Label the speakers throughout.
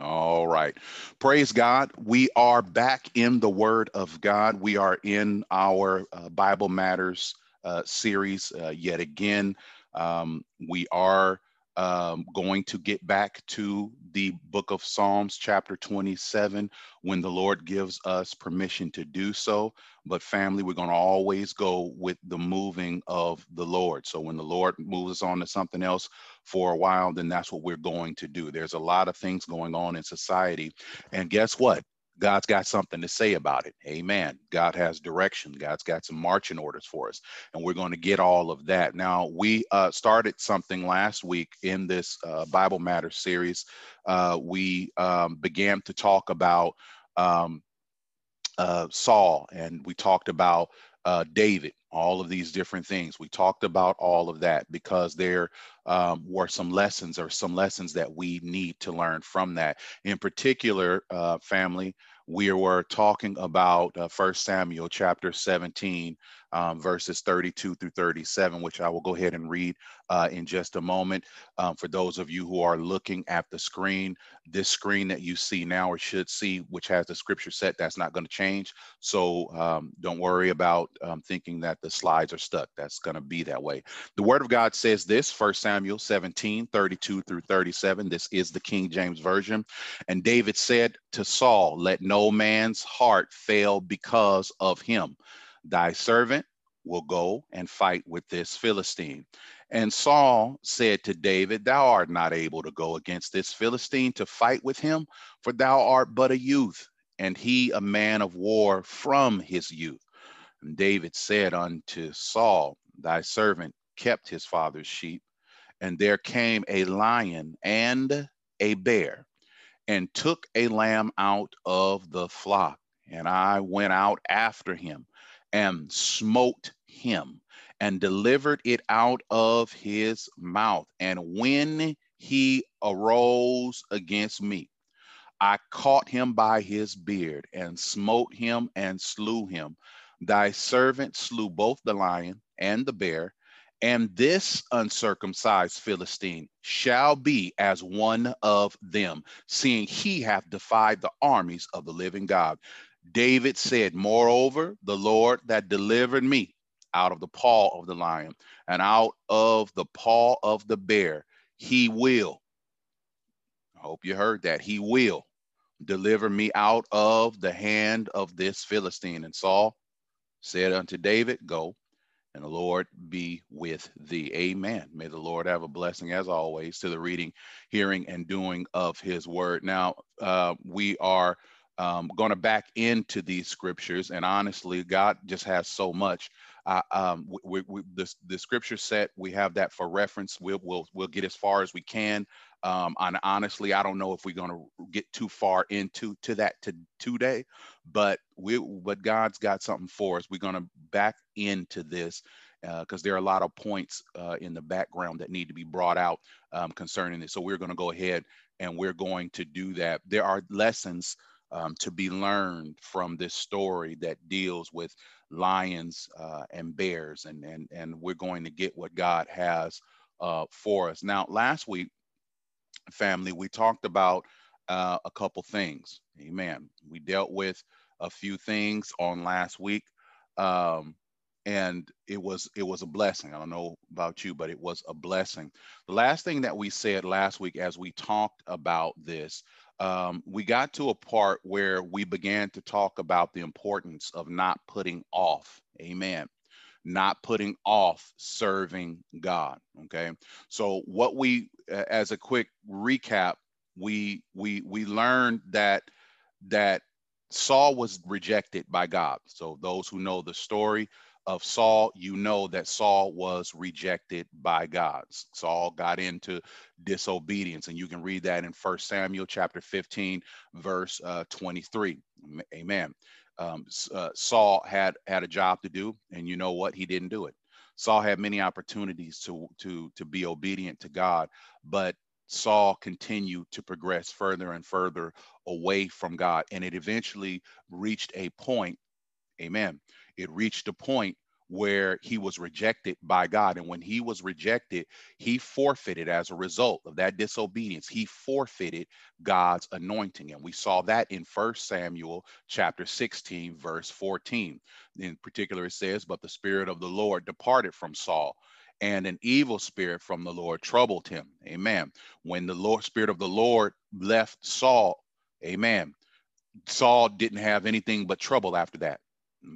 Speaker 1: All right. Praise God. We are back in the Word of God. We are in our uh, Bible Matters uh, series uh, yet again. Um, we are um, going to get back to the book of Psalms, chapter 27, when the Lord gives us permission to do so. But, family, we're going to always go with the moving of the Lord. So, when the Lord moves us on to something else for a while, then that's what we're going to do. There's a lot of things going on in society. And guess what? God's got something to say about it. Amen. God has direction. God's got some marching orders for us. And we're going to get all of that. Now, we uh, started something last week in this uh, Bible Matters series. Uh, we um, began to talk about um, uh, Saul, and we talked about uh, David, all of these different things. We talked about all of that because there um, were some lessons or some lessons that we need to learn from that. In particular, uh, family, we were talking about uh, 1 Samuel chapter 17, um, verses 32 through 37, which I will go ahead and read uh, in just a moment. Um, for those of you who are looking at the screen, this screen that you see now or should see, which has the scripture set, that's not going to change. So um, don't worry about um, thinking that the slides are stuck. That's going to be that way. The word of God says this, 1 Samuel 17, 32 through 37. This is the King James Version. And David said to Saul, Let no man's heart fail because of him. Thy servant will go and fight with this Philistine. And Saul said to David, Thou art not able to go against this Philistine to fight with him, for thou art but a youth, and he a man of war from his youth. And David said unto Saul, Thy servant kept his father's sheep, and there came a lion and a bear, and took a lamb out of the flock. And I went out after him and smote him and delivered it out of his mouth. And when he arose against me, I caught him by his beard and smote him and slew him. Thy servant slew both the lion and the bear, and this uncircumcised Philistine shall be as one of them, seeing he hath defied the armies of the living God. David said, Moreover, the Lord that delivered me out of the paw of the lion and out of the paw of the bear, he will. I hope you heard that. He will deliver me out of the hand of this Philistine. And Saul said unto David, Go, and the Lord be with thee. Amen. May the Lord have a blessing, as always, to the reading, hearing, and doing of his word. Now, uh, we are um, going to back into these scriptures. And honestly, God just has so much. Uh, um, we, we, the, the scripture set, we have that for reference. We'll, we'll, we'll get as far as we can. Um, and honestly, I don't know if we're going to get too far into to that to, today, but we, but God's got something for us. We're going to back into this because uh, there are a lot of points uh, in the background that need to be brought out um, concerning this. So we're going to go ahead and we're going to do that. There are lessons um, to be learned from this story that deals with lions uh, and bears, and and and we're going to get what God has uh, for us. Now, last week, family, we talked about uh, a couple things. Amen. We dealt with a few things on last week. Um, and it was it was a blessing. I don't know about you, but it was a blessing. The last thing that we said last week, as we talked about this, um, we got to a part where we began to talk about the importance of not putting off. Amen. Not putting off serving God. Okay. So what we, as a quick recap, we we we learned that that Saul was rejected by God. So those who know the story, of Saul, you know that Saul was rejected by God. Saul got into disobedience, and you can read that in First Samuel chapter 15, verse uh, 23. Amen. Um, uh, Saul had had a job to do, and you know what? He didn't do it. Saul had many opportunities to to to be obedient to God, but Saul continued to progress further and further away from God, and it eventually reached a point. Amen it reached a point where he was rejected by God. And when he was rejected, he forfeited as a result of that disobedience. He forfeited God's anointing. And we saw that in First Samuel chapter 16, verse 14. In particular, it says, But the Spirit of the Lord departed from Saul and an evil spirit from the Lord troubled him. Amen. When the Lord Spirit of the Lord left Saul, amen. Saul didn't have anything but trouble after that.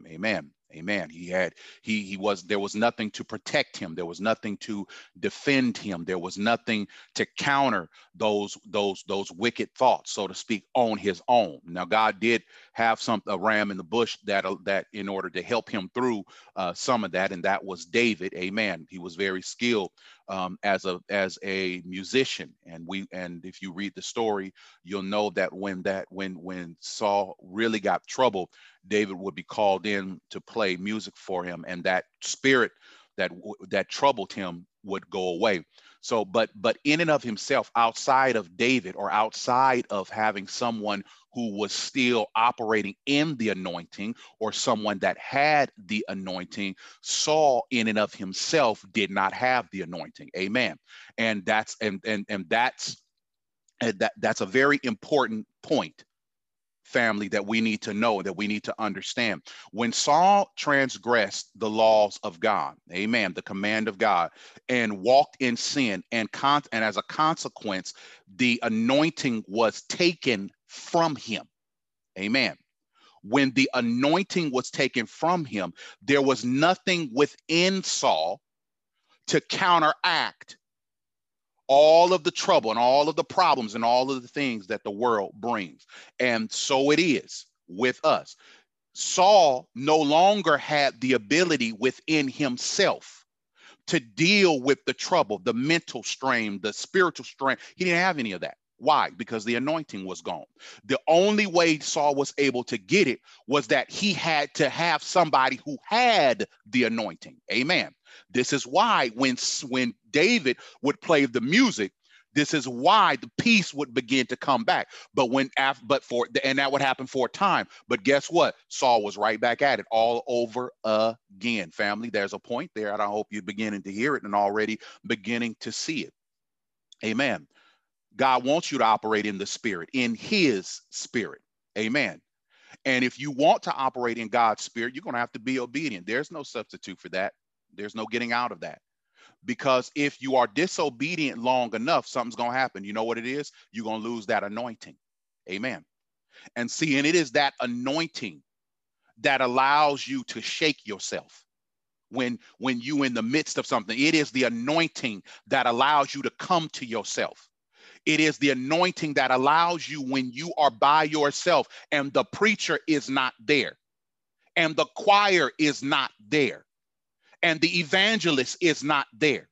Speaker 1: Amen. Amen. He had he he was there was nothing to protect him. There was nothing to defend him. There was nothing to counter those those those wicked thoughts, so to speak, on his own. Now God did have some a ram in the bush that uh, that in order to help him through uh, some of that, and that was David. Amen. He was very skilled um, as a as a musician, and we and if you read the story, you'll know that when that when when Saul really got trouble, David would be called in to play music for him, and that spirit that that troubled him would go away. So, but but in and of himself, outside of David or outside of having someone who was still operating in the anointing or someone that had the anointing, Saul in and of himself did not have the anointing. Amen. And that's and and and that's and that that's a very important point family that we need to know, that we need to understand. When Saul transgressed the laws of God, amen, the command of God, and walked in sin, and, con- and as a consequence, the anointing was taken from him. Amen. When the anointing was taken from him, there was nothing within Saul to counteract all of the trouble and all of the problems and all of the things that the world brings. And so it is with us. Saul no longer had the ability within himself to deal with the trouble, the mental strain, the spiritual strain. He didn't have any of that. Why? Because the anointing was gone. The only way Saul was able to get it was that he had to have somebody who had the anointing. Amen. This is why when when David would play the music, this is why the peace would begin to come back. But when after, but for and that would happen for a time. But guess what? Saul was right back at it all over again. Family, there's a point there, and I hope you're beginning to hear it and already beginning to see it. Amen. God wants you to operate in the spirit, in his spirit. Amen. And if you want to operate in God's spirit, you're going to have to be obedient. There's no substitute for that. There's no getting out of that. Because if you are disobedient long enough, something's going to happen. You know what it is? You're going to lose that anointing. Amen. And see, and it is that anointing that allows you to shake yourself when when you in the midst of something it is the anointing that allows you to come to yourself it is the anointing that allows you when you are by yourself and the preacher is not there and the choir is not there and the evangelist is not there.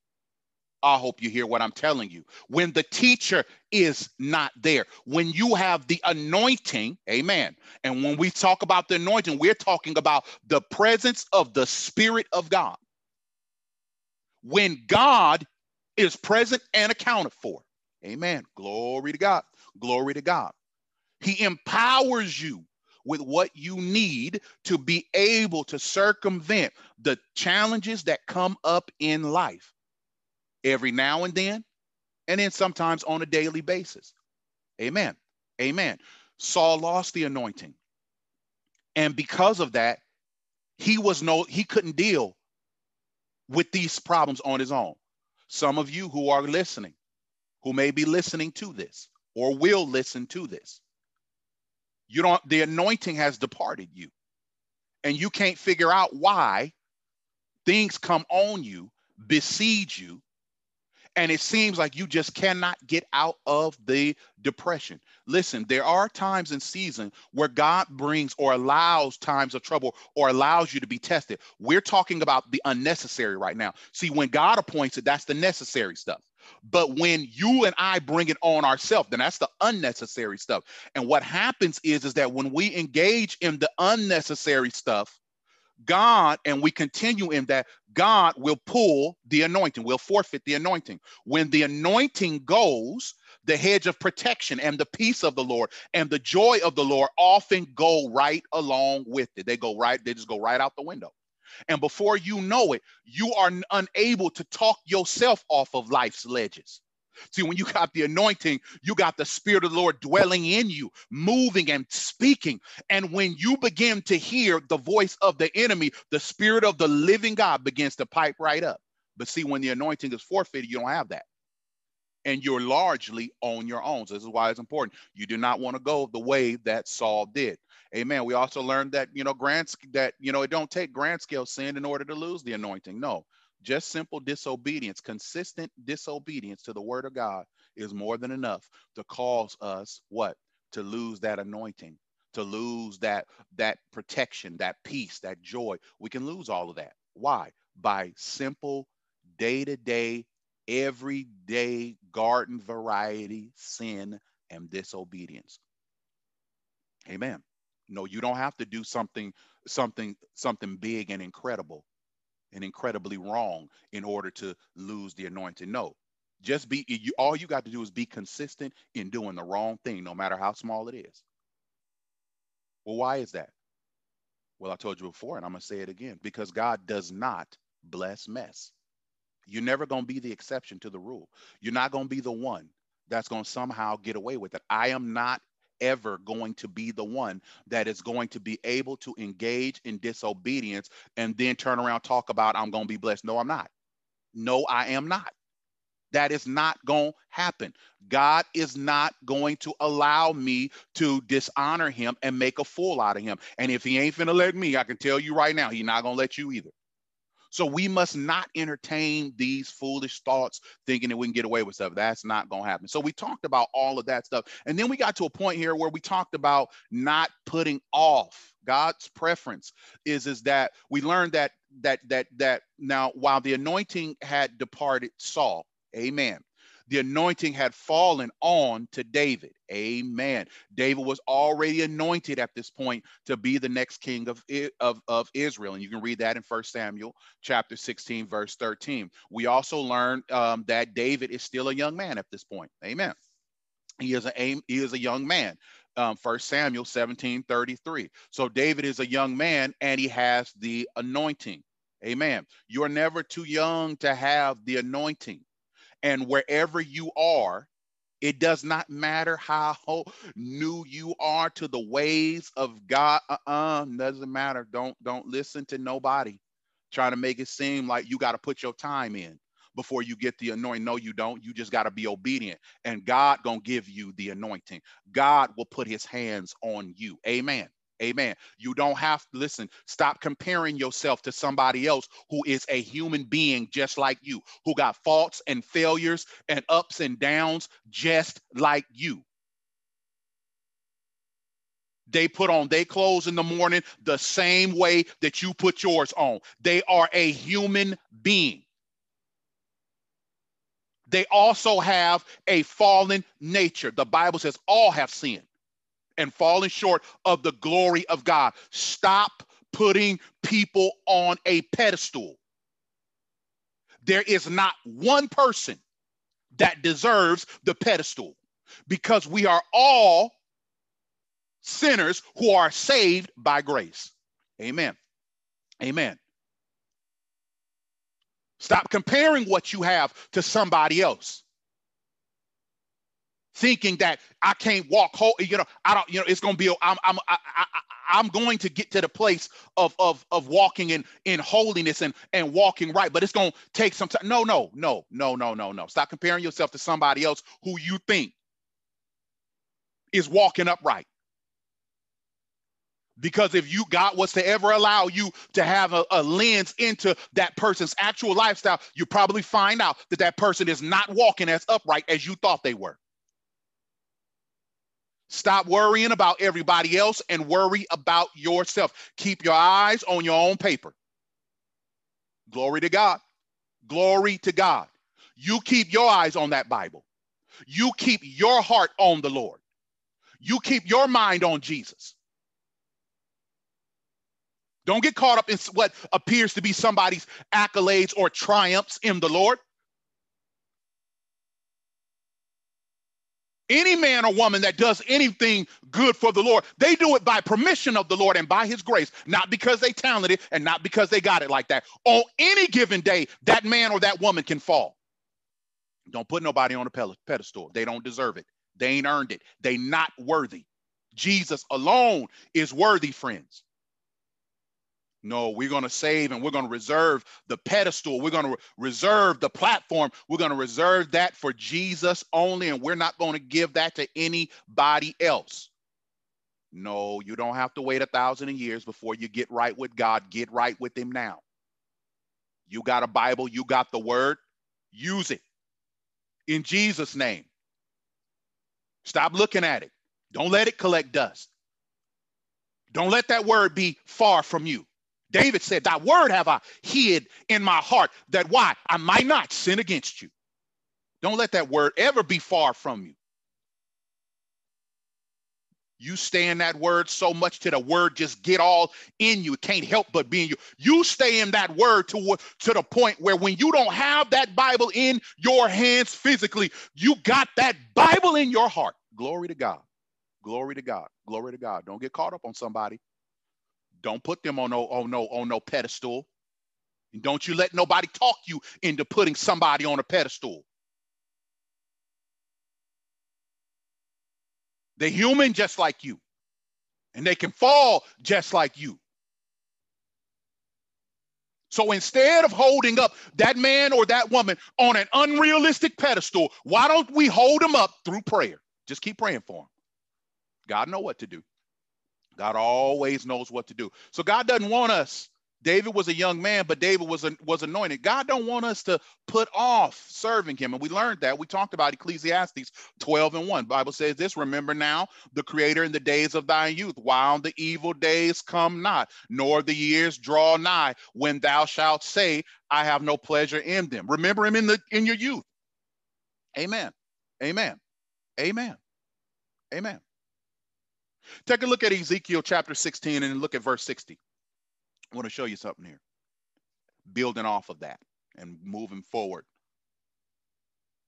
Speaker 1: I hope you hear what I'm telling you. When the teacher is not there, when you have the anointing, amen. And when we talk about the anointing, we're talking about the presence of the Spirit of God. When God is present and accounted for, Amen. Glory to God. Glory to God. He empowers you with what you need to be able to circumvent the challenges that come up in life every now and then, and then sometimes on a daily basis. Amen. Amen. Saul lost the anointing. And because of that, he was no, he couldn't deal with these problems on his own. Some of you who are listening, who may be listening to this or will listen to this. You don't, the anointing has departed you, and you can't figure out why things come on you, besiege you, and it seems like you just cannot get out of the depression. Listen, there are times in season where God brings or allows times of trouble or allows you to be tested. We're talking about the unnecessary right now. See, when God appoints it, that's the necessary stuff. But when you and I bring it on ourselves, then that's the unnecessary stuff. And what happens is, is that when we engage in the unnecessary stuff, God, and we continue in that, God will pull the anointing, will forfeit the anointing. When the anointing goes, the hedge of protection and the peace of the Lord and the joy of the Lord often go right along with it. They go right, they just go right out the window. And before you know it, you are unable to talk yourself off of life's ledges. See, when you got the anointing, you got the Spirit of the Lord dwelling in you, moving and speaking. And when you begin to hear the voice of the enemy, the Spirit of the living God begins to pipe right up. But see, when the anointing is forfeited, you don't have that. And you're largely on your own. So this is why it's important. You do not want to go the way that Saul did. Amen. We also learned that, you know, grants that, you know, it don't take grand scale sin in order to lose the anointing. No, just simple disobedience, consistent disobedience to the word of God is more than enough to cause us what? To lose that anointing, to lose that that protection, that peace, that joy. We can lose all of that. Why? By simple day-to-day everyday garden variety sin and disobedience. Amen. No, you don't have to do something something something big and incredible and incredibly wrong in order to lose the anointing. No, just be you all you got to do is be consistent in doing the wrong thing no matter how small it is. Well why is that? Well i told you before and i'm to say it again because god does not bless mess. You're never to be the exception to the rule. You're not to be the one that's to somehow get away with it. I am not ever going to be the one that is going to be able to engage in disobedience and then turn around talk about I'm going to be blessed. No, I'm not. No, I am not. That is not going to happen. God is not going to allow me to dishonor him and make a fool out of him. And if he ain't finna let me, I can tell you right now, he's not going to let you either. So we must not entertain these foolish thoughts thinking that we can get away with stuff. That's not going to happen. So we talked about all of that stuff. And then we got to a point here where we talked about not putting off. God's preference is is that we learned that that that that now while the anointing had departed Saul, amen the anointing had fallen on to David. Amen. David was already anointed at this point to be the next king of, of, of Israel. And you can read that in First Samuel chapter 16, verse 13. We also learned um, that David is still a young man at this point. Amen. He is a he is a young man. Um, First Samuel 17, 33. So David is a young man and he has the anointing. Amen. You are never too young to have the anointing. And wherever you are, it does not matter how new you are to the ways of God. Uh-uh, doesn't matter. Don't don't listen to nobody trying to make it seem like you got to put your time in before you get the anointing. No, you don't. You just got to be obedient, and God gonna give you the anointing. God will put His hands on you. Amen. Amen. You don't have to listen. Stop comparing yourself to somebody else who is a human being just like you, who got faults and failures and ups and downs just like you. They put on their clothes in the morning the same way that you put yours on. They are a human being. They also have a fallen nature. The Bible says all have sinned and falling short of the glory of God. Stop putting people on a pedestal. There is not one person that deserves the pedestal because we are all sinners who are saved by grace. Amen. Amen. Stop comparing what you have to somebody else thinking that I can't walk whole, you know, I don't, you know, it's going to be, I'm, I'm, I, I, I'm going to get to the place of, of, of walking in, in holiness and, and walking right, but it's going to take some time. No, no, no, no, no, no, no. Stop comparing yourself to somebody else who you think is walking upright. Because if you God was to ever allow you to have a, a, lens into that person's actual lifestyle, you probably find out that that person is not walking as upright as you thought they were. Stop worrying about everybody else and worry about yourself. Keep your eyes on your own paper. Glory to God. Glory to God. You keep your eyes on that Bible. You keep your heart on the Lord. You keep your mind on Jesus. Don't get caught up in what appears to be somebody's accolades or triumphs in the Lord. Any man or woman that does anything good for the Lord, they do it by permission of the Lord and by his grace, not because they talented and not because they got it like that. On any given day, that man or that woman can fall. Don't put nobody on a pedestal. They don't deserve it. They ain't earned it. They not worthy. Jesus alone is worthy, friends. No, we're going to save and we're going to reserve the pedestal. We're going to re- reserve the platform. We're going to reserve that for Jesus only, and we're not going to give that to anybody else. No, you don't have to wait a thousand years before you get right with God. Get right with Him now. You got a Bible, you got the word, use it in Jesus' name. Stop looking at it. Don't let it collect dust. Don't let that word be far from you. David said, Thy word have I hid in my heart, that why? I might not sin against you. Don't let that word ever be far from you. You stay in that word so much to the word just get all in you. It can't help but be in you. You stay in that word to, to the point where when you don't have that Bible in your hands physically, you got that Bible in your heart. Glory to God. Glory to God. Glory to God. Don't get caught up on somebody. Don't put them on no on no on no pedestal. And don't you let nobody talk you into putting somebody on a pedestal. They're human just like you. And they can fall just like you. So instead of holding up that man or that woman on an unrealistic pedestal, why don't we hold them up through prayer? Just keep praying for them. God know what to do. God always knows what to do. So God doesn't want us. David was a young man, but David was was anointed. God don't want us to put off serving him. And we learned that. We talked about Ecclesiastes 12 and 1. Bible says this, remember now the creator in the days of thy youth, while the evil days come not, nor the years draw nigh, when thou shalt say, I have no pleasure in them. Remember him in the in your youth. Amen. Amen. Amen. Amen. Take a look at Ezekiel chapter 16 and look at verse 60. I want to show you something here. Building off of that and moving forward.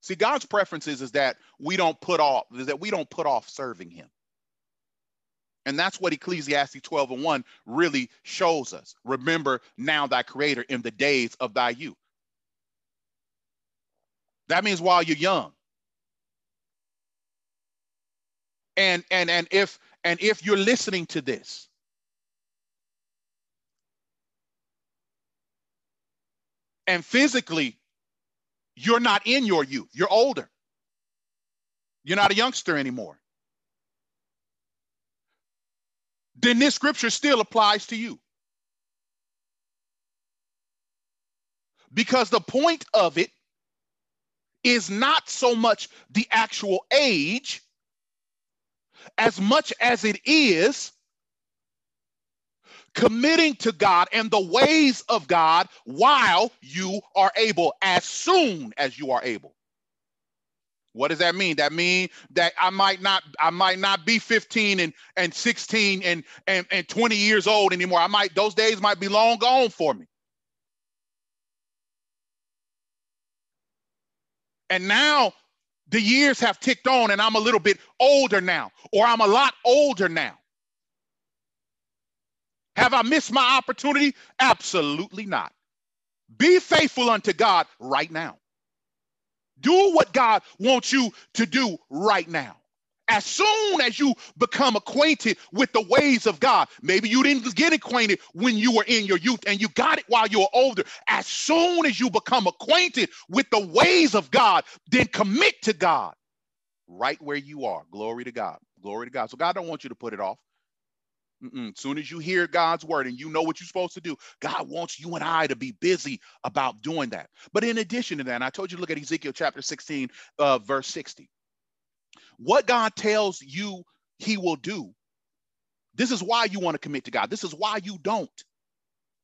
Speaker 1: See, God's preferences is that we don't put off, is that we don't put off serving him. And that's what Ecclesiastes 12 and 1 really shows us. Remember now thy creator in the days of thy youth. That means while you're young. And and and if and if you're listening to this, and physically, you're not in your youth, you're older. You're not a youngster anymore. Then this scripture still applies to you. Because the point of it is not so much the actual age as much as it is committing to God and the ways of God while you are able, as soon as you are able. What does that mean? That mean that I might not I might not be 15 and, and 16 and, and, and 20 years old anymore. I might those days might be long gone for me. And now the years have ticked on and I'm a little bit older now, or I'm a lot older now. Have I missed my opportunity? Absolutely not. Be faithful unto God right now. Do what God wants you to do right now. As soon as you become acquainted with the ways of God, maybe you didn't get acquainted when you were in your youth and you got it while you were older. As soon as you become acquainted with the ways of God, then commit to God right where you are. Glory to God. Glory to God. So God don't want you to put it off. Mm-mm. Soon as you hear God's word and you know what you're supposed to do, God wants you and I to be busy about doing that. But in addition to that, I told you to look at Ezekiel chapter 16, uh, verse 60 what God tells you he will do, this is why you want to commit to God. This is why you don't.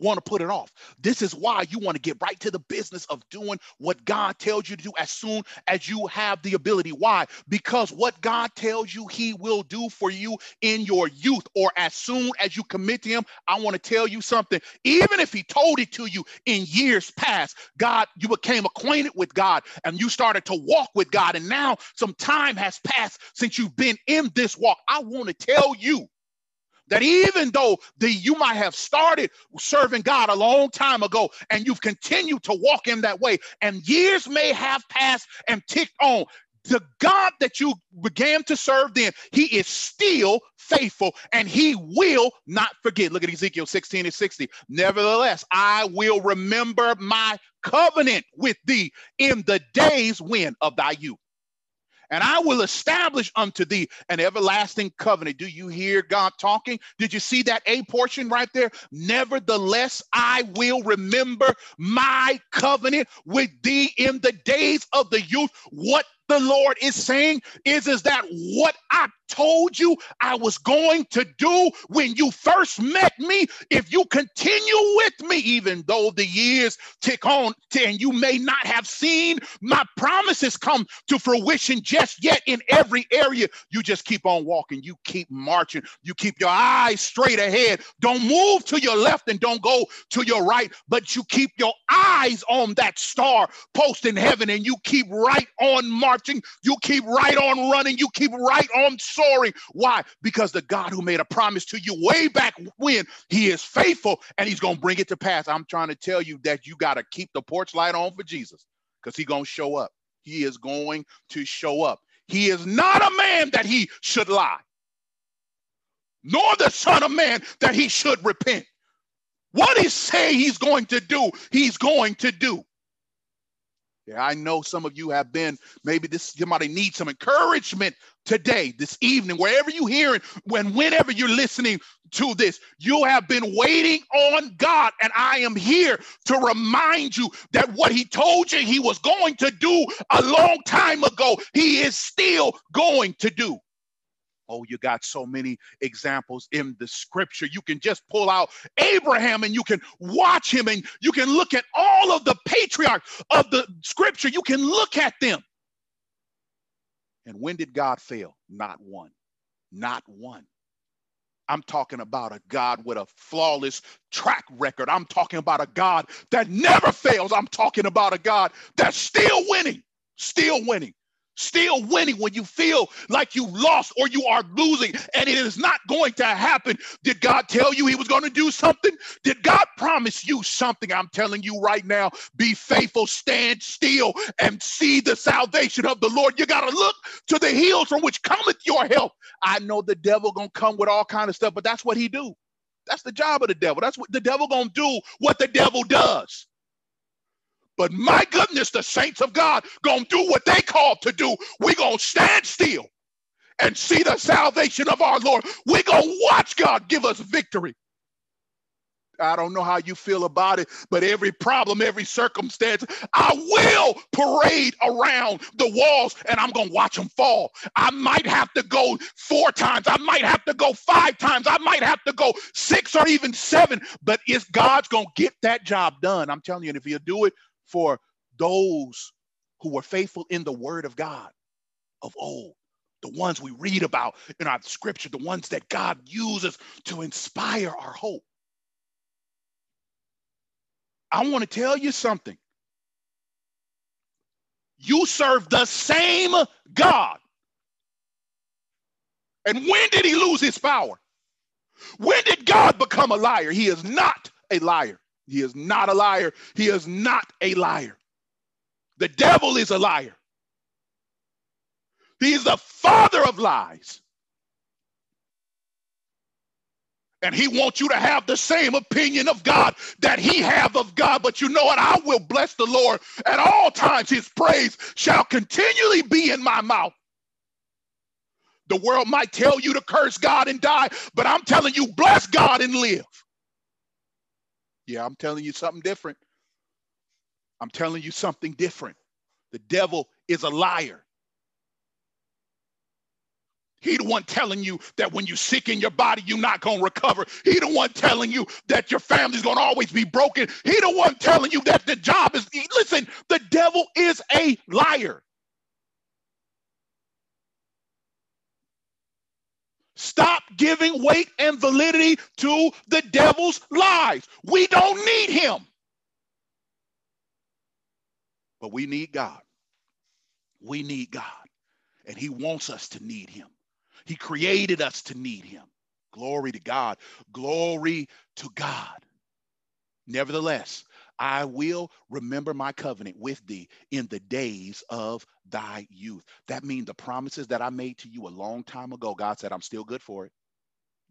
Speaker 1: Want to put it off. This is why you want to get right to the business of doing what God tells you to do as soon as you have the ability. Why? Because what God tells you he will do for you in your youth or as soon as you commit to him, I want to tell you something. Even if he told it to you in years past, God, you became acquainted with God and you started to walk with God and now some time has passed since you've been in this walk. I want to tell you that even though the you might have started serving God a long time ago and you've continued to walk in that way and years may have passed and ticked on the God that you began to serve then, he is still faithful and he will not forget. Look at Ezekiel 16 and 60. Nevertheless, I will remember my covenant with thee in the days when of thy youth and I will establish unto thee an everlasting covenant. Do you hear God talking? Did you see that A portion right there? Nevertheless, I will remember my covenant with thee in the days of the youth. What the Lord is saying is, is that what I told you I was going to do when you first met me, if you continue with me, even though the years tick on and you may not have seen my promises come to fruition just yet in every area, you just keep on walking. You keep marching. You keep your eyes straight ahead. Don't move to your left and don't go to your right, but you keep your eyes on that star post in heaven and you keep right on marching. You keep right on running. You keep right on soaring. Why? Because the God who made a promise to you way back when, he is faithful and he's going to bring it to pass. I'm trying to tell you that you got to keep the porch light on for Jesus because he's going to show up. He is going to show up. He is not a man that he should lie, nor the son of man that he should repent. What he say he's going to do, he's going to do. Yeah, I know some of you have been, maybe this somebody needs some encouragement today, this evening, wherever you're hearing, when whenever you're listening to this, you have been waiting on God. And I am here to remind you that what he told you he was going to do a long time ago, he is still going to do. Oh, you got so many examples in the scripture. You can just pull out Abraham and you can watch him and you can look at all of the patriarchs of the scripture. You can look at them. And when did God fail? Not one. Not one. I'm talking about a God with a flawless track record. I'm talking about a God that never fails. I'm talking about a God that's still winning, still winning still winning when you feel like you lost or you are losing and it is not going to happen. Did God tell you he was going to do something? Did God promise you something? I'm telling you right now, be faithful, stand still and see the salvation of the Lord. You got to look to the hills from which cometh your help. I know the devil going to come with all kind of stuff, but that's what he do. That's the job of the devil. That's what the devil going to do what the devil does. But my goodness, the saints of God gonna do what they called to do. we gonna stand still and see the salvation of our Lord. we gonna watch God give us victory. I don't know how you feel about it, but every problem, every circumstance, I will parade around the walls and I'm going to watch them fall. I might have to go four times. I might have to go five times. I might have to go six or even seven, but is God's going to get that job done? I'm telling you, and if he'll do it, for those who were faithful in the word of God of old, the ones we read about in our scripture, the ones that God uses to inspire our hope. I want to tell you something. You serve the same God. And when did he lose his power? When did God become a liar? He is not a liar. He is not a liar. He is not a liar. The devil is a liar. He is the father of lies. And he wants you to have the same opinion of God that he have of God. But you know what? I will bless the Lord at all times. His praise shall continually be in my mouth. The world might tell you to curse God and die, but I'm telling you, bless God and live. Yeah, I'm telling you something different. I'm telling you something different. The devil is a liar. He the one telling you that when you're sick in your body, you're not to recover. He the one telling you that your family's to always be broken. He the one telling you that the job is, listen, the devil is a liar. Stop giving weight and validity to the devil's lies. We don't need him. But we need God. We need God. And he wants us to need him. He created us to need him. Glory to God. Glory to God. Nevertheless, I will remember my covenant with thee in the days of thy youth. That means the promises that I made to you a long time ago, God said, I'm still good for it.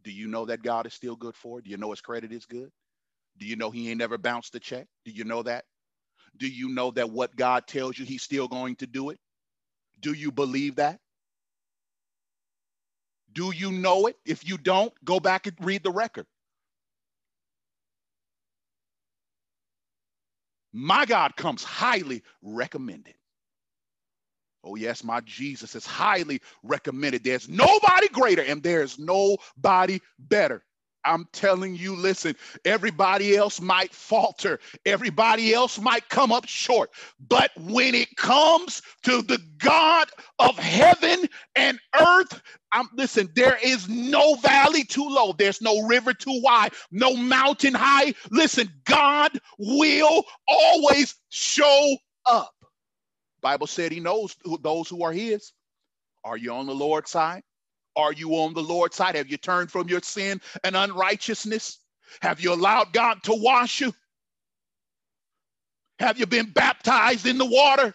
Speaker 1: Do you know that God is still good for it? Do you know his credit is good? Do you know he ain't never bounced the check? Do you know that? Do you know that what God tells you, he's still going to do it? Do you believe that? Do you know it? If you don't, go back and read the record. My God comes highly recommended. Oh, yes, my Jesus is highly recommended. There's nobody greater and there's nobody better. I'm telling you, listen, everybody else might falter, everybody else might come up short. But when it comes to the God of heaven and earth, I'm listen, there is no valley too low, there's no river too wide, no mountain high. Listen, God will always show up. Bible said he knows those who are his. Are you on the Lord's side? Are you on the Lord's side? Have you turned from your sin and unrighteousness? Have you allowed God to wash you? Have you been baptized in the water?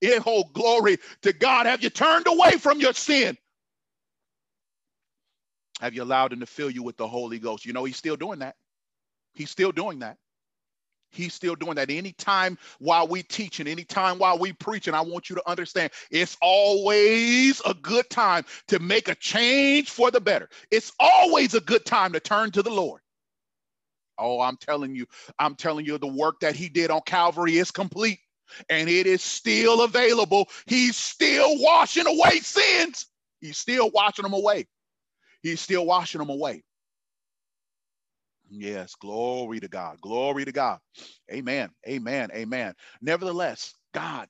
Speaker 1: In oh, glory to God. Have you turned away from your sin? Have you allowed him to fill you with the Holy Ghost? You know, he's still doing that. He's still doing that. He's still doing that. Anytime while we teaching, anytime while we preaching, I want you to understand it's always a good time to make a change for the better. It's always a good time to turn to the Lord. Oh, I'm telling you, I'm telling you, the work that he did on Calvary is complete and it is still available. He's still washing away sins. He's still washing them away. He's still washing them away. Yes, glory to God. Glory to God. Amen. Amen. Amen. Nevertheless, God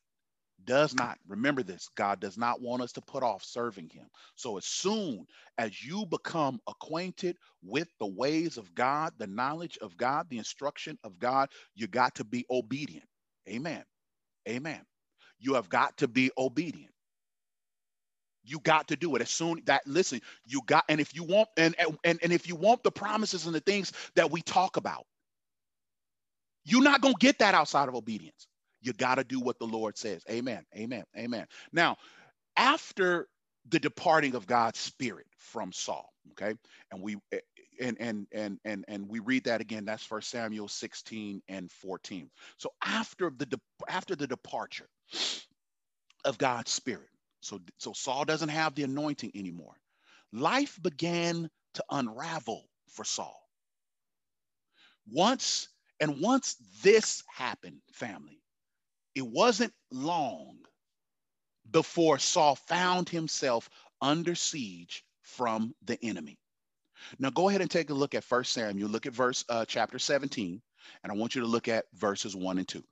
Speaker 1: does not, remember this, God does not want us to put off serving him. So as soon as you become acquainted with the ways of God, the knowledge of God, the instruction of God, you got to be obedient. Amen. Amen. You have got to be obedient. You got to do it as soon that listen, you got and if you want and and and if you want the promises and the things that we talk about, you're not going to get that outside of obedience. You got to do what the Lord says. Amen. Amen. Amen. Now, after the departing of God's spirit from Saul, okay? And we eh, and and and and and we read that again that's first Samuel 16 and 14. So after the after the departure of God's spirit, so, so Saul doesn't have the anointing anymore. Life began to unravel for Saul. Once, and once this happened, family, it wasn't long before Saul found himself under siege from the enemy. Now go ahead and take a look at First Samuel. Look at verse uh, chapter 17, and I want you to look at verses 1 and 2.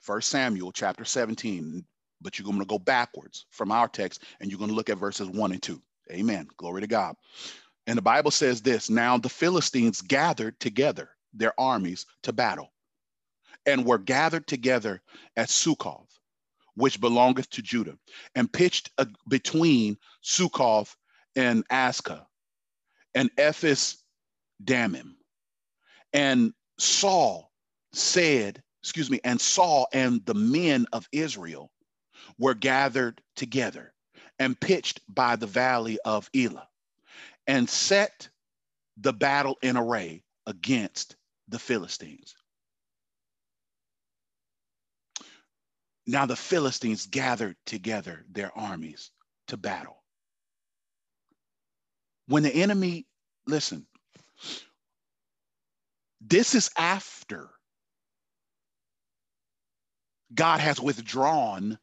Speaker 1: First Samuel chapter 17, but you're going to go backwards from our text and you're going to look at verses one and two. Amen. Glory to God. And the Bible says this Now the Philistines gathered together their armies to battle and were gathered together at Sukkoth, which belongeth to Judah, and pitched a, between Sukkoth and Azekah and Ephes Damim. And Saul said, excuse me, and Saul and the men of Israel were gathered together and pitched by the valley of Elah and set the battle in array against the Philistines. Now the Philistines gathered together their armies to battle. When the enemy, listen, this is after God has withdrawn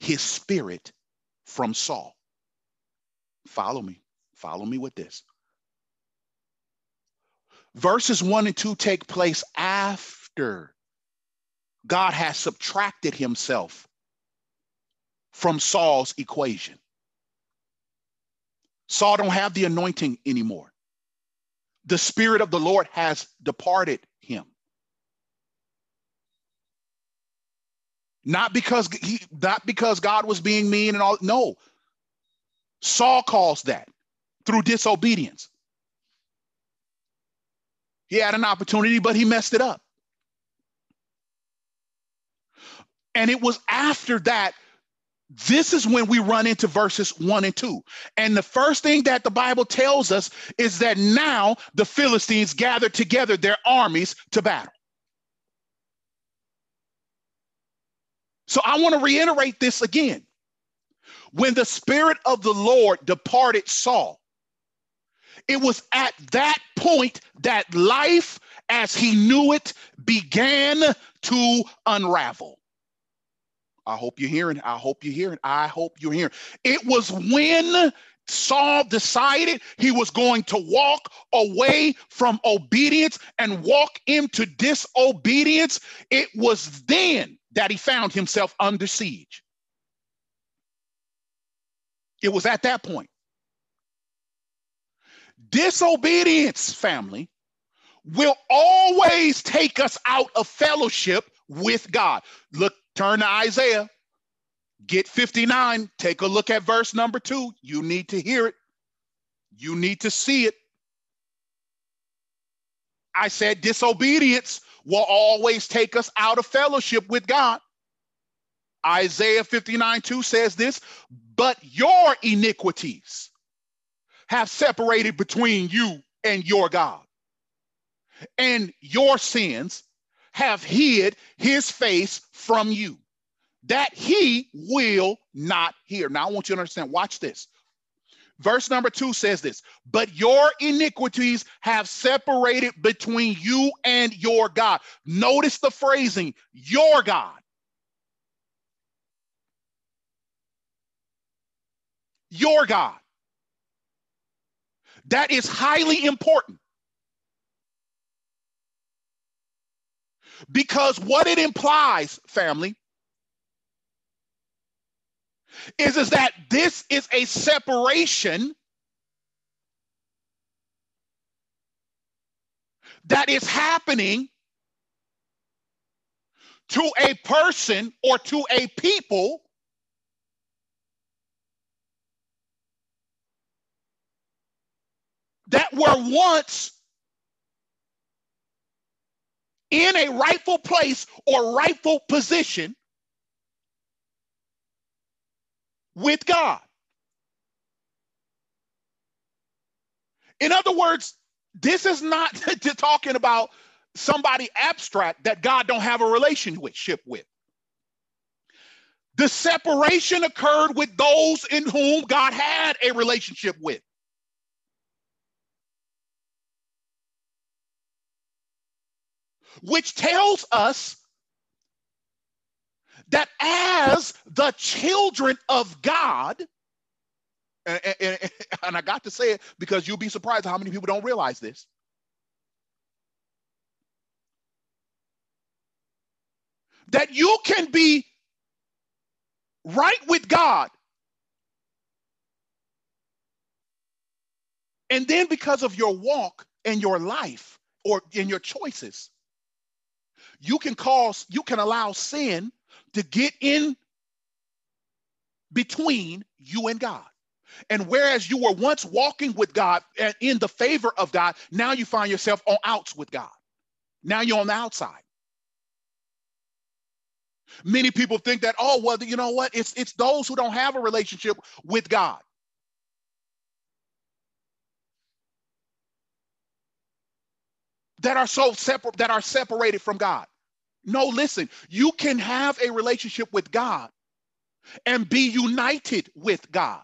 Speaker 1: his spirit from Saul. Follow me. Follow me with this. Verses one and two take place after God has subtracted himself from Saul's equation. Saul don't have the anointing anymore. The spirit of the Lord has departed him. Not because he not because God was being mean and all no. Saul calls that through disobedience. He had an opportunity, but he messed it up. And it was after that, this is when we run into verses one and two. And the first thing that the Bible tells us is that now the Philistines gathered together their armies to battle. So I want to reiterate this again. When the Spirit of the Lord departed Saul, it was at that point that life as he knew it began to unravel. I hope you're hearing. I hope you're hearing. I hope you're hearing. It was when Saul decided he was going to walk away from obedience and walk into disobedience. It was then that he found himself under siege. It was at that point. Disobedience, family, will always take us out of fellowship with God. Look, turn to Isaiah, get 59, take a look at verse number two. You need to hear it, you need to see it. I said disobedience will always take us out of fellowship with God. Isaiah 59 2 says this, but your iniquities have separated between you and your God, and your sins have hid his face from you, that he will not hear. Now, I want you to understand, watch this. Verse number two says this, but your iniquities have separated between you and your God. Notice the phrasing, your God. Your God. That is highly important. Because what it implies, family, is, is that this is a separation that is happening to a person or to a people that were once in a rightful place or rightful position with God. In other words, this is not talking about somebody abstract that God don't have a relationship with. The separation occurred with those in whom God had a relationship with. Which tells us that as the children of God, and, and, and, I got to say it because you'll be surprised how many people don't realize this. That you can be right with God. And then because of your walk and your life or in your choices, you can cause, you can allow sin to get in between you and God. And whereas you were once walking with God and in the favor of God, now you find yourself on outs with God. Now you're on the outside. Many people think that, oh, well, you know what? It's it's those who don't have a relationship with God. That are so separate, that are separated from God. No, listen, you can have a relationship with God and be united with God.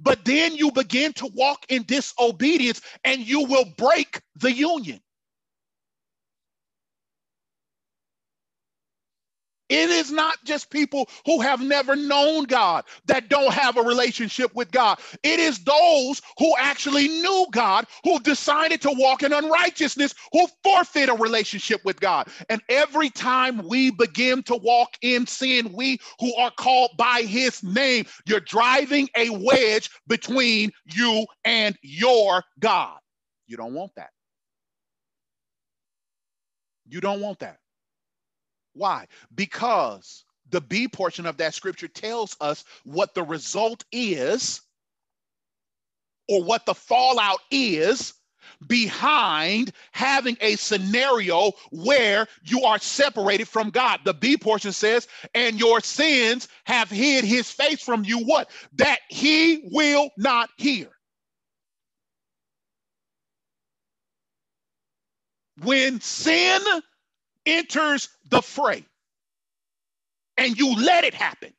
Speaker 1: But then you begin to walk in disobedience and you will break the union. It is not just people who have never known God that don't have a relationship with God. It is those who actually knew God, who decided to walk in unrighteousness, who forfeit a relationship with God. And every time we begin to walk in sin, we who are called by his name, you're driving a wedge between you and your God. You don't want that. You don't want that. Why? Because the B portion of that scripture tells us what the result is or what the fallout is behind having a scenario where you are separated from God. The B portion says, and your sins have hid his face from you, what? That he will not hear. When sin enters the fray and you let it happen.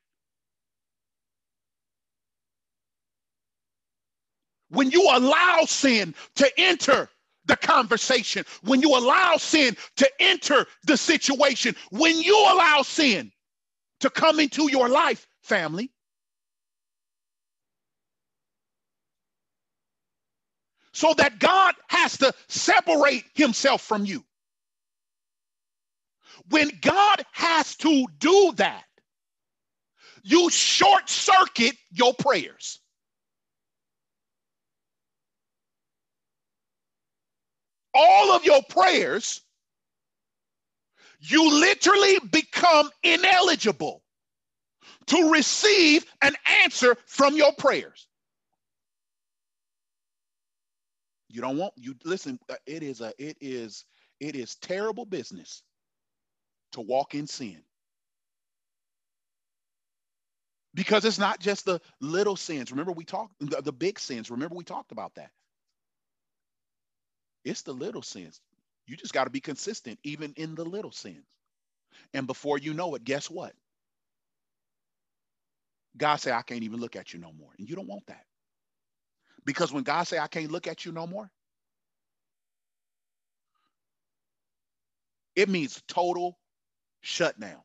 Speaker 1: When you allow sin to enter the conversation, when you allow sin to enter the situation, when you allow sin to come into your life, family, so that God has to separate himself from you. When God has to do that, you short circuit your prayers. All of your prayers, you literally become ineligible to receive an answer from your prayers. You don't want you listen, uh, it is a it is it is terrible business to walk in sin. Because it's not just the little sins. Remember, we talked the, the big sins. Remember, we talked about that. It's the little sins. You just got to be consistent, even in the little sins. And before you know it, guess what? God say, I can't even look at you no more. And you don't want that. Because when God say, I can't look at you no more, it means total shut down.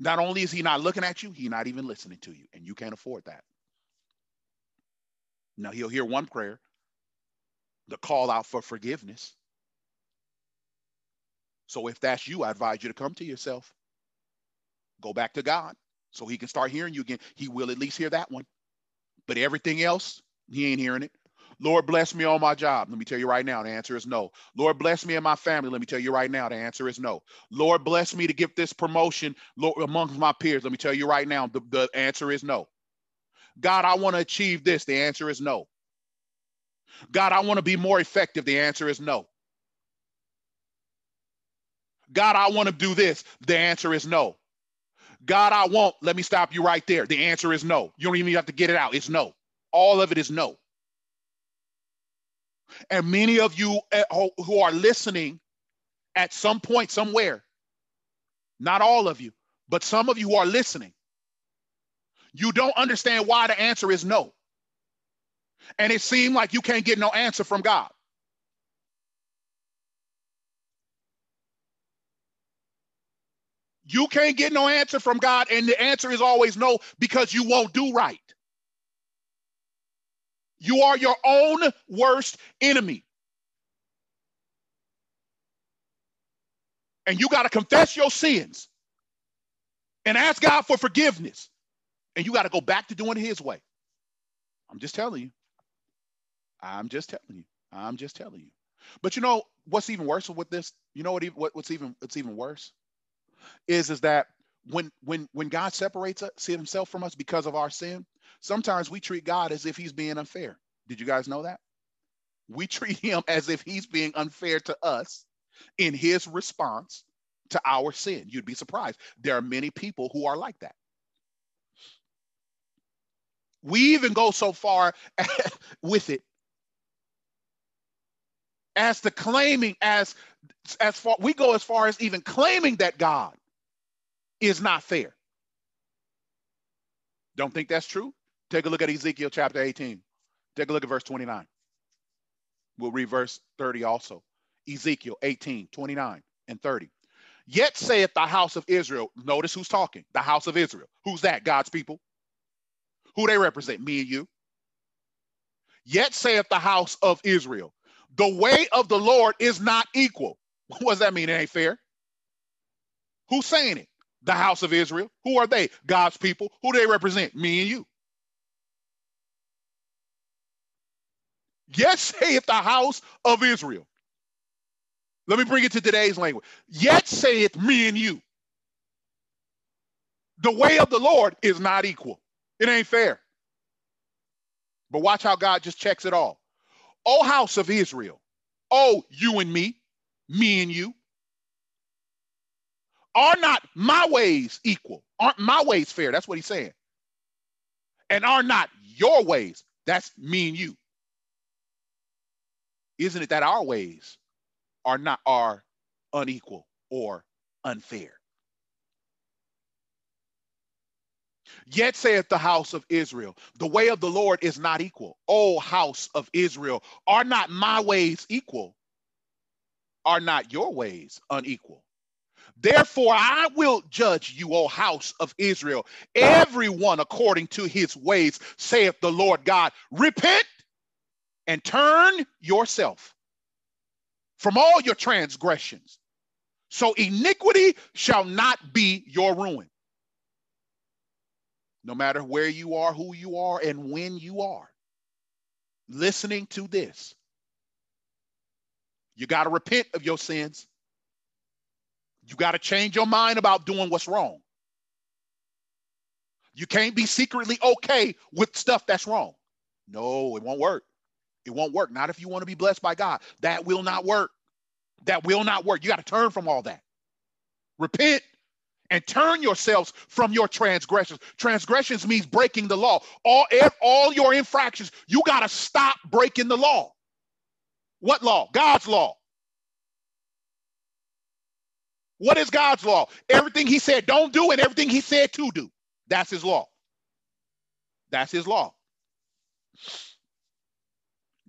Speaker 1: Not only is he not looking at you, he's not even listening to you, and you can't afford that. Now he'll hear one prayer, the call out for forgiveness. So if that's you, I advise you to come to yourself. Go back to God so he can start hearing you again. He will at least hear that one. But everything else, he ain't hearing it. Lord, bless me on my job. Let me tell you right now, the answer is no. Lord, bless me and my family. Let me tell you right now, the answer is no. Lord, bless me to get this promotion amongst my peers. Let me tell you right now, the, the answer is no. God, I want to achieve this. The answer is no. God, I want to be more effective. The answer is no. God, I want to do this. The answer is no. God, I want, let me stop you right there. The answer is no. You don't even have to get it out. It's no. All of it is no. And many of you eh, who are listening at some point, somewhere, not all of you, but some of you who are listening, you don't understand why the answer is no. And it seemed like you can't get no answer from God. You can't get no answer from God, and the answer is always no because you won't do right. You are your own worst enemy. And you got to confess your sins and ask God for forgiveness. And you got to go back to doing his way. I'm just telling you. I'm just telling you. I'm just telling you. But you know what's even worse with this? You know what, what what's even what's even worse is is that when when when God separates us, himself from us because of our sin, Sometimes we treat God as if he's being unfair. Did you guys know that? We treat him as if he's being unfair to us in his response to our sin. You'd be surprised. There are many people who are like that. We even go so far with it as to claiming as as far we go as far as even claiming that God is not fair. Don't think that's true? Take a look at Ezekiel chapter 18. Take a look at verse 29. We'll read verse 30 also. Ezekiel 18, 29 and 30. Yet saith the house of Israel, notice who's talking, the house of Israel. Who's that? God's people. Who they represent? Me and you. Yet saith the house of Israel, the way of the Lord is not equal. What does that mean? It ain't fair. Who's saying it? The house of Israel. Who are they? God's people. Who do they represent? Me and you. Yet saith the house of Israel. Let me bring it to today's language. Yet saith me and you. The way of the Lord is not equal. It ain't fair. But watch how God just checks it all. O house of Israel, oh, you and me, me and you, are not my ways equal? Aren't my ways fair? That's what he's saying. And are not your ways? That's me and you. Isn't it that our ways are not are unequal or unfair? Yet saith the house of Israel, the way of the Lord is not equal. O house of Israel, are not my ways equal? Are not your ways unequal? Therefore, I will judge you, O house of Israel, everyone according to his ways, saith the Lord God. Repent and turn yourself from all your transgressions. So iniquity shall not be your ruin. No matter where you are, who you are, and when you are, listening to this, you got to repent of your sins. You got to change your mind about doing what's wrong. You can't be secretly okay with stuff that's wrong. No, it won't work. It won't work. Not if you want to be blessed by God. That will not work. That will not work. You got to turn from all that. Repent and turn yourselves from your transgressions. Transgressions means breaking the law. All, all your infractions, you got to stop breaking the law. What law? God's law. What is God's law? Everything he said don't do and everything he said to do. That's his law. That's his law.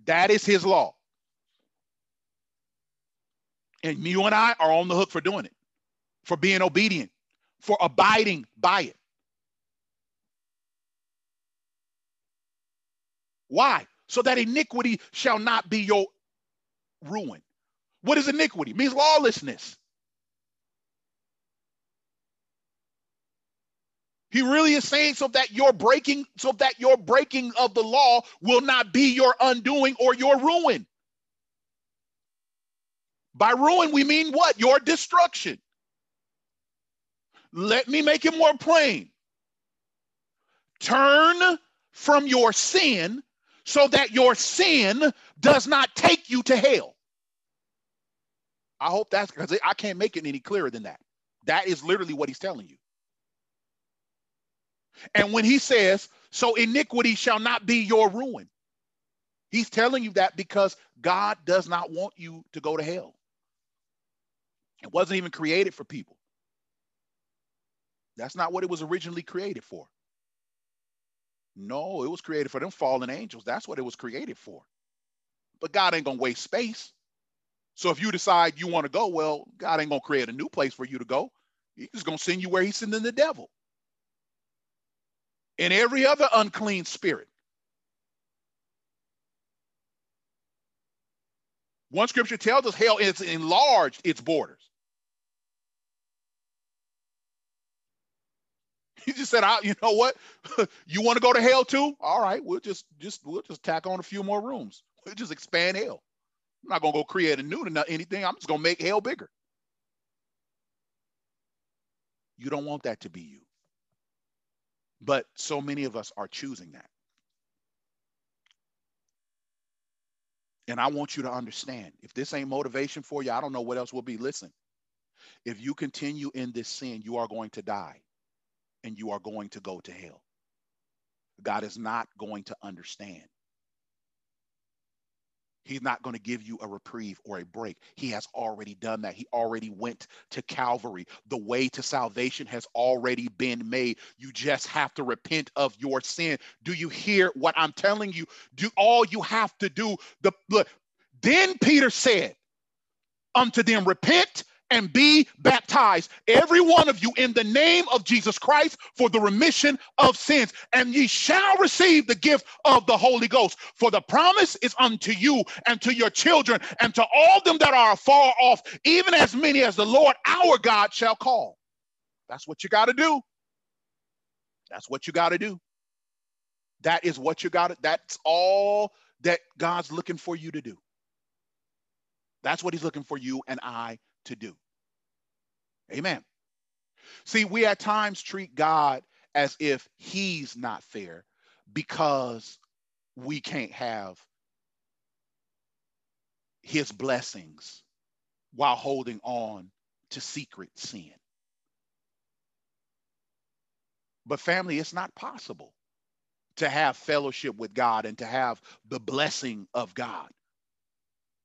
Speaker 1: That is his law. And you and I are on the hook for doing it, for being obedient, for abiding by it. Why? So that iniquity shall not be your ruin. What is iniquity? It means lawlessness. He really is saying so that your breaking, so that your breaking of the law will not be your undoing or your ruin. By ruin, we mean what? Your destruction. Let me make it more plain. Turn from your sin so that your sin does not take you to hell. I hope that's because I can't make it any clearer than that. That is literally what he's telling you. And when he says, so iniquity shall not be your ruin, he's telling you that because God does not want you to go to hell. It wasn't even created for people. That's not what it was originally created for. No, it was created for them fallen angels. That's what it was created for. But God ain't going to waste space. So if you decide you want to go, well, God ain't going to create a new place for you to go. He's just going to send you where he's sending the devil and every other unclean spirit. One scripture tells us hell has enlarged its borders. He just said, I, "You know what? you want to go to hell too? All right, we'll just just we'll just tack on a few more rooms. We'll just expand hell. I'm not gonna go create a new anything. I'm just gonna make hell bigger. You don't want that to be you. But so many of us are choosing that. And I want you to understand if this ain't motivation for you, I don't know what else will be. Listen, if you continue in this sin, you are going to die and you are going to go to hell. God is not going to understand. He's not going to give you a reprieve or a break. He has already done that. He already went to Calvary. The way to salvation has already been made. You just have to repent of your sin. Do you hear what I'm telling you? Do all you have to do the look. Then Peter said, unto them, repent and be baptized, every one of you, in the name of Jesus Christ for the remission of sins, and ye shall receive the gift of the Holy Ghost. For the promise is unto you and to your children and to all them that are far off, even as many as the Lord our God shall call. That's what you got to do. That's what you got to do. That is what you got to, that's all that God's looking for you to do. That's what he's looking for you and I to do. Amen. See, we at times treat God as if he's not fair because we can't have his blessings while holding on to secret sin. But family, it's not possible to have fellowship with God and to have the blessing of God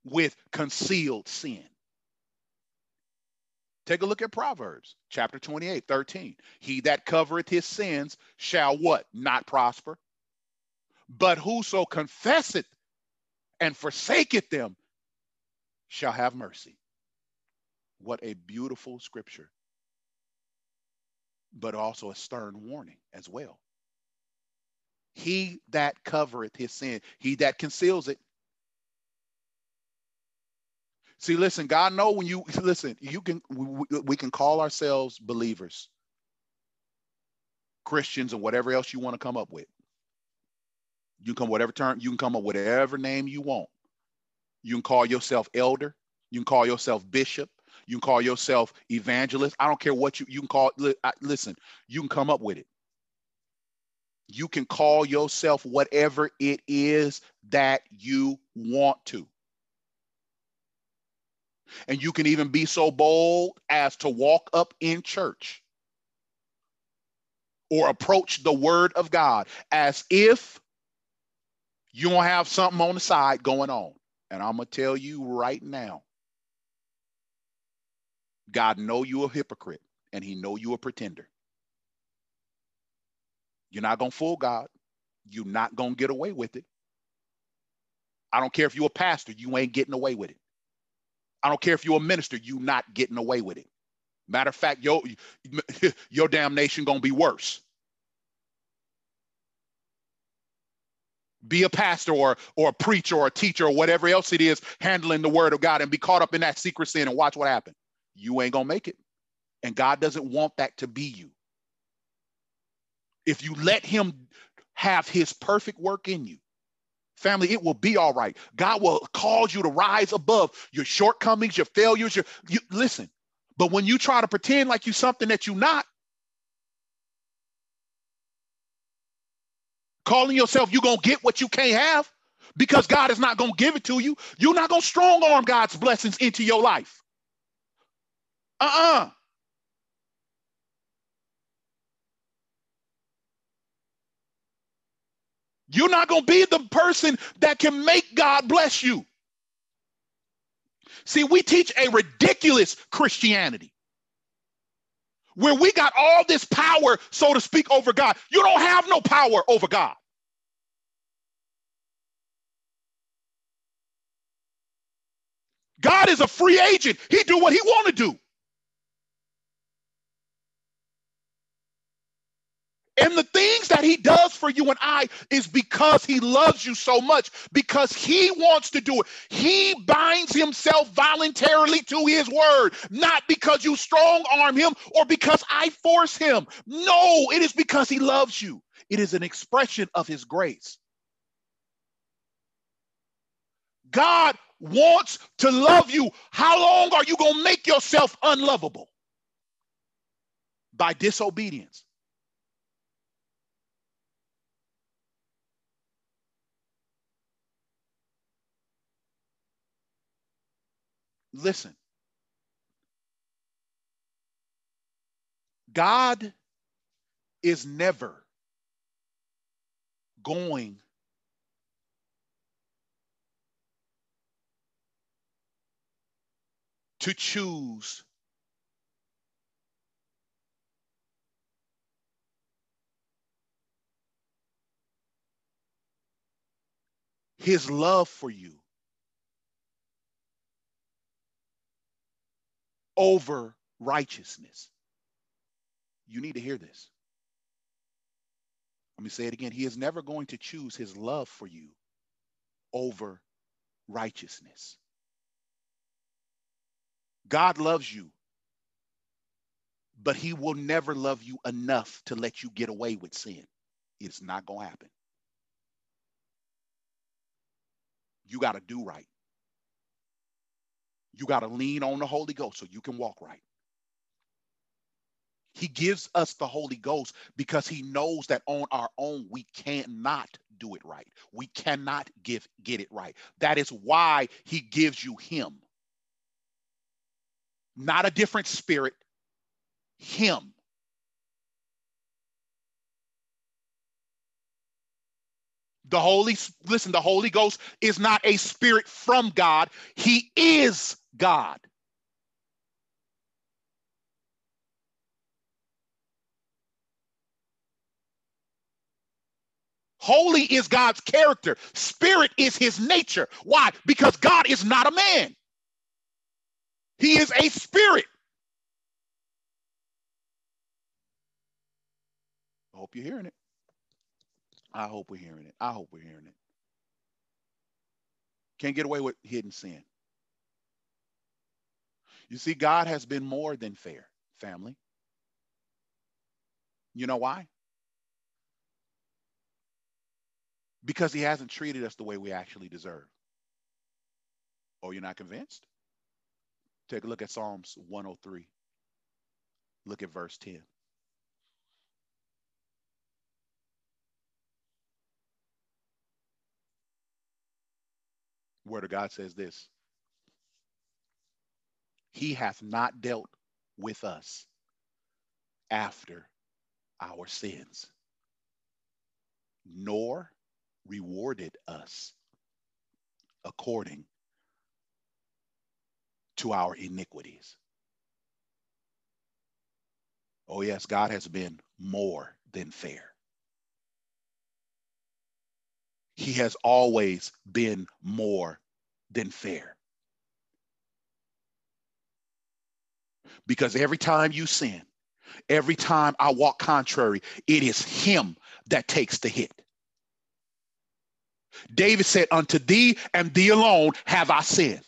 Speaker 1: with concealed sin. Take a look at Proverbs chapter 28, 13. He that covereth his sins shall what? Not prosper. But whoso confesseth and forsaketh them shall have mercy. What a beautiful scripture, but also a stern warning as well. He that covereth his sin, he that conceals it See, listen, God know when you listen, you can we, we can call ourselves believers, Christians, or whatever else you want to come up with. You can come whatever term you can come up with whatever name you want. You can call yourself elder. You can call yourself bishop. You can call yourself evangelist. I don't care what you you can call. Listen, you can come up with it. You can call yourself whatever it is that you want to. And you can even be so bold as to walk up in church or approach the word of God as if you don't have something on the side going on. And I'm going to tell you right now, God know you a hypocrite and he know you a pretender. You're not going to fool God. You're not going to get away with it. I don't care if you're a pastor, you ain't getting away with it. I don't care if you're a minister, you not getting away with it. Matter of fact, your your damnation gonna be worse. Be a pastor or or a preacher or a teacher or whatever else it is handling the word of God and be caught up in that secret sin and watch what happens. You ain't gonna make it. And God doesn't want that to be you. If you let him have his perfect work in you, Family, it will be all right. God will cause you to rise above your shortcomings, your failures. Your you, listen. But when you try to pretend like you're something that you're not, calling yourself you're gonna get what you can't have because God is not gonna give it to you. You're not gonna strong arm God's blessings into your life. Uh-uh. You're not going to be the person that can make God bless you. See, we teach a ridiculous Christianity where we got all this power, so to speak, over God. You don't have no power over God. God is a free agent. He do what he want to do. And the things that he does for you and I is because he loves you so much, because he wants to do it. He binds himself voluntarily to his word, not because you strong arm him or because I force him. No, it is because he loves you. It is an expression of his grace. God wants to love you. How long are you going to make yourself unlovable? By disobedience. Listen. God is never going to choose his love for you over righteousness. You need to hear this. Let me say it again. He is never going to choose his love for you over righteousness. God loves you, but he will never love you enough to let you get away with sin. It's not going to happen. You got to do right. You got to lean on the Holy Ghost so you can walk right. He gives us the Holy Ghost because he knows that on our own we cannot do it right. We cannot give get it right. That is why he gives you him. Not a different spirit, him. The Holy listen, the Holy Ghost is not a spirit from God. He is God. Holy is God's character. Spirit is his nature. Why? Because God is not a man. He is a spirit. I hope you're hearing it. I hope we're hearing it. I hope we're hearing it. Can't get away with hidden sin. You see, God has been more than fair, family. You know why? because he hasn't treated us the way we actually deserve. Oh, you're not convinced? Take a look at Psalms 103. Look at verse 10. Word of God says this He hath not dealt with us after our sins, nor rewarded us according to our iniquities. Oh, yes, God has been more than fair. He has always been more than fair. Because every time you sin, every time I walk contrary, it is Him that takes the hit. David said, Unto thee and thee alone have I sinned.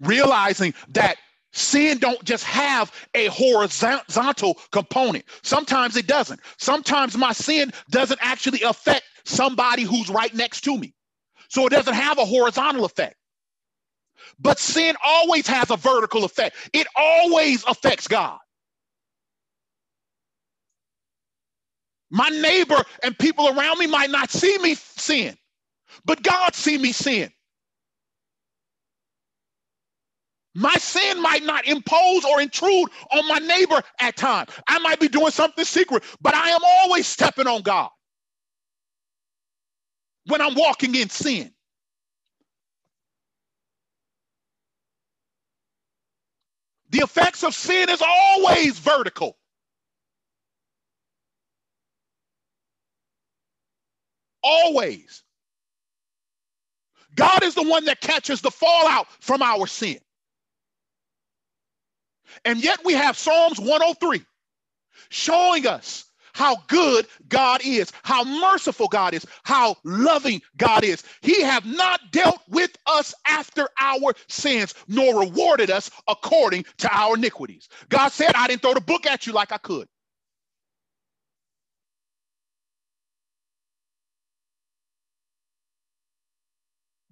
Speaker 1: Realizing that sin don't just have a horizontal component. Sometimes it doesn't. Sometimes my sin doesn't actually affect somebody who's right next to me. So it doesn't have a horizontal effect. But sin always has a vertical effect. It always affects God. My neighbor and people around me might not see me sin, but God see me sin. My sin might not impose or intrude on my neighbor at times. I might be doing something secret, but I am always stepping on God when I'm walking in sin. The effects of sin is always vertical. Always. God is the one that catches the fallout from our sin. And yet we have Psalms 103 showing us how good God is, how merciful God is, how loving God is. He have not dealt with us after our sins, nor rewarded us according to our iniquities. God said, I didn't throw the book at you like I could.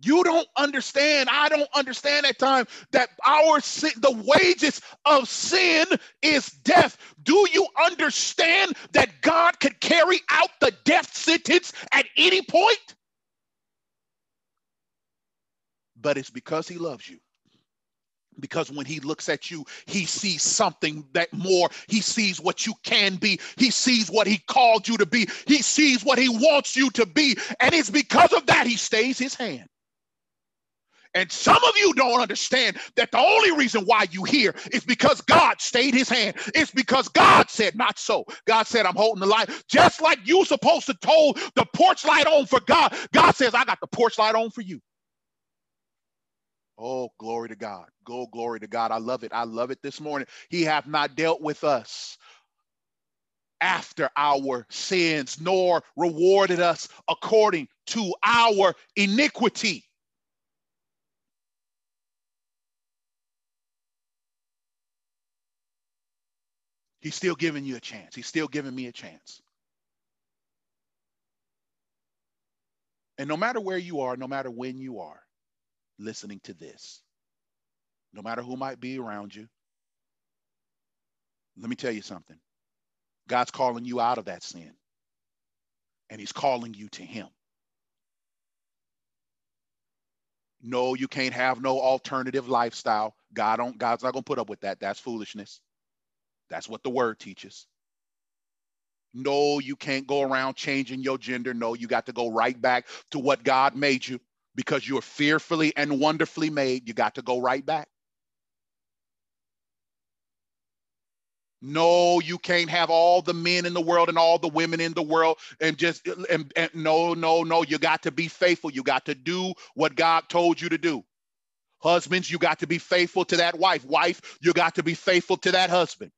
Speaker 1: You don't understand. I don't understand at time that our sin, the wages of sin is death. Do you understand that God could carry out the death sentence at any point? But it's because he loves you. Because when he looks at you, he sees something that more. He sees what you can be. He sees what he called you to be. He sees what he wants you to be. And it's because of that he stays his hand. And some of you don't understand that the only reason why you here is because God stayed his hand. It's because God said, not so. God said, I'm holding the light. Just like you supposed to hold the porch light on for God, God says, I got the porch light on for you. Oh, glory to God. Go, glory to God. I love it. I love it this morning. He hath not dealt with us after our sins, nor rewarded us according to our iniquity. He's still giving you a chance. He's still giving me a chance. And no matter where you are, no matter when you are, listening to this, no matter who might be around you, let me tell you something. God's calling you out of that sin, and He's calling you to Him. No, you can't have no alternative lifestyle. God don't, God's not to put up with that. That's foolishness. That's what the word teaches. No, you can't go around changing your gender. No, you got to go right back to what God made you because you're fearfully and wonderfully made. You got to go right back. No, you can't have all the men in the world and all the women in the world and just and, and no, no, no. You got to be faithful. You got to do what God told you to do. Husbands, you got to be faithful to that wife. Wife, you got to be faithful to that husband.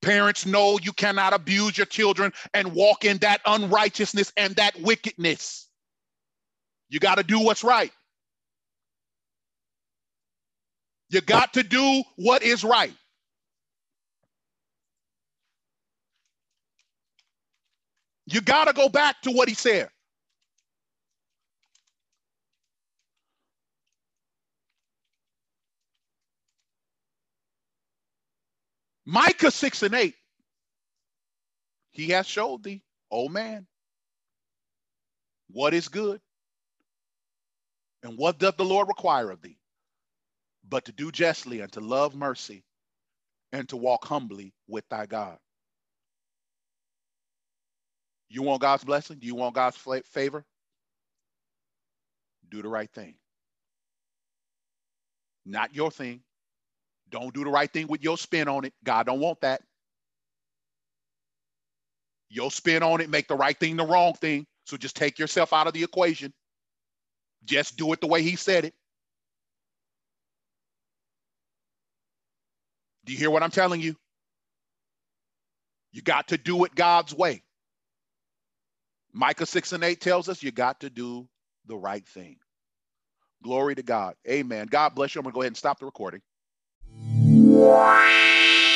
Speaker 1: Parents know you cannot abuse your children and walk in that unrighteousness and that wickedness. You got to do what's right. You got to do what is right. You got to go back to what he said. Micah 6 and 8. He has showed thee, O man, what is good and what doth the Lord require of thee? But to do justly and to love mercy and to walk humbly with thy God. You want God's blessing? Do you want God's favor? Do the right thing. Not your thing, don't do the right thing with your spin on it. God don't want that. Your spin on it, make the right thing the wrong thing. So just take yourself out of the equation. Just do it the way he said it. Do you hear what I'm telling you? You got to do it God's way. Micah 6 and 8 tells us you got to do the right thing. Glory to God. Amen. God bless you. I'm going to go ahead and stop the recording. Wow.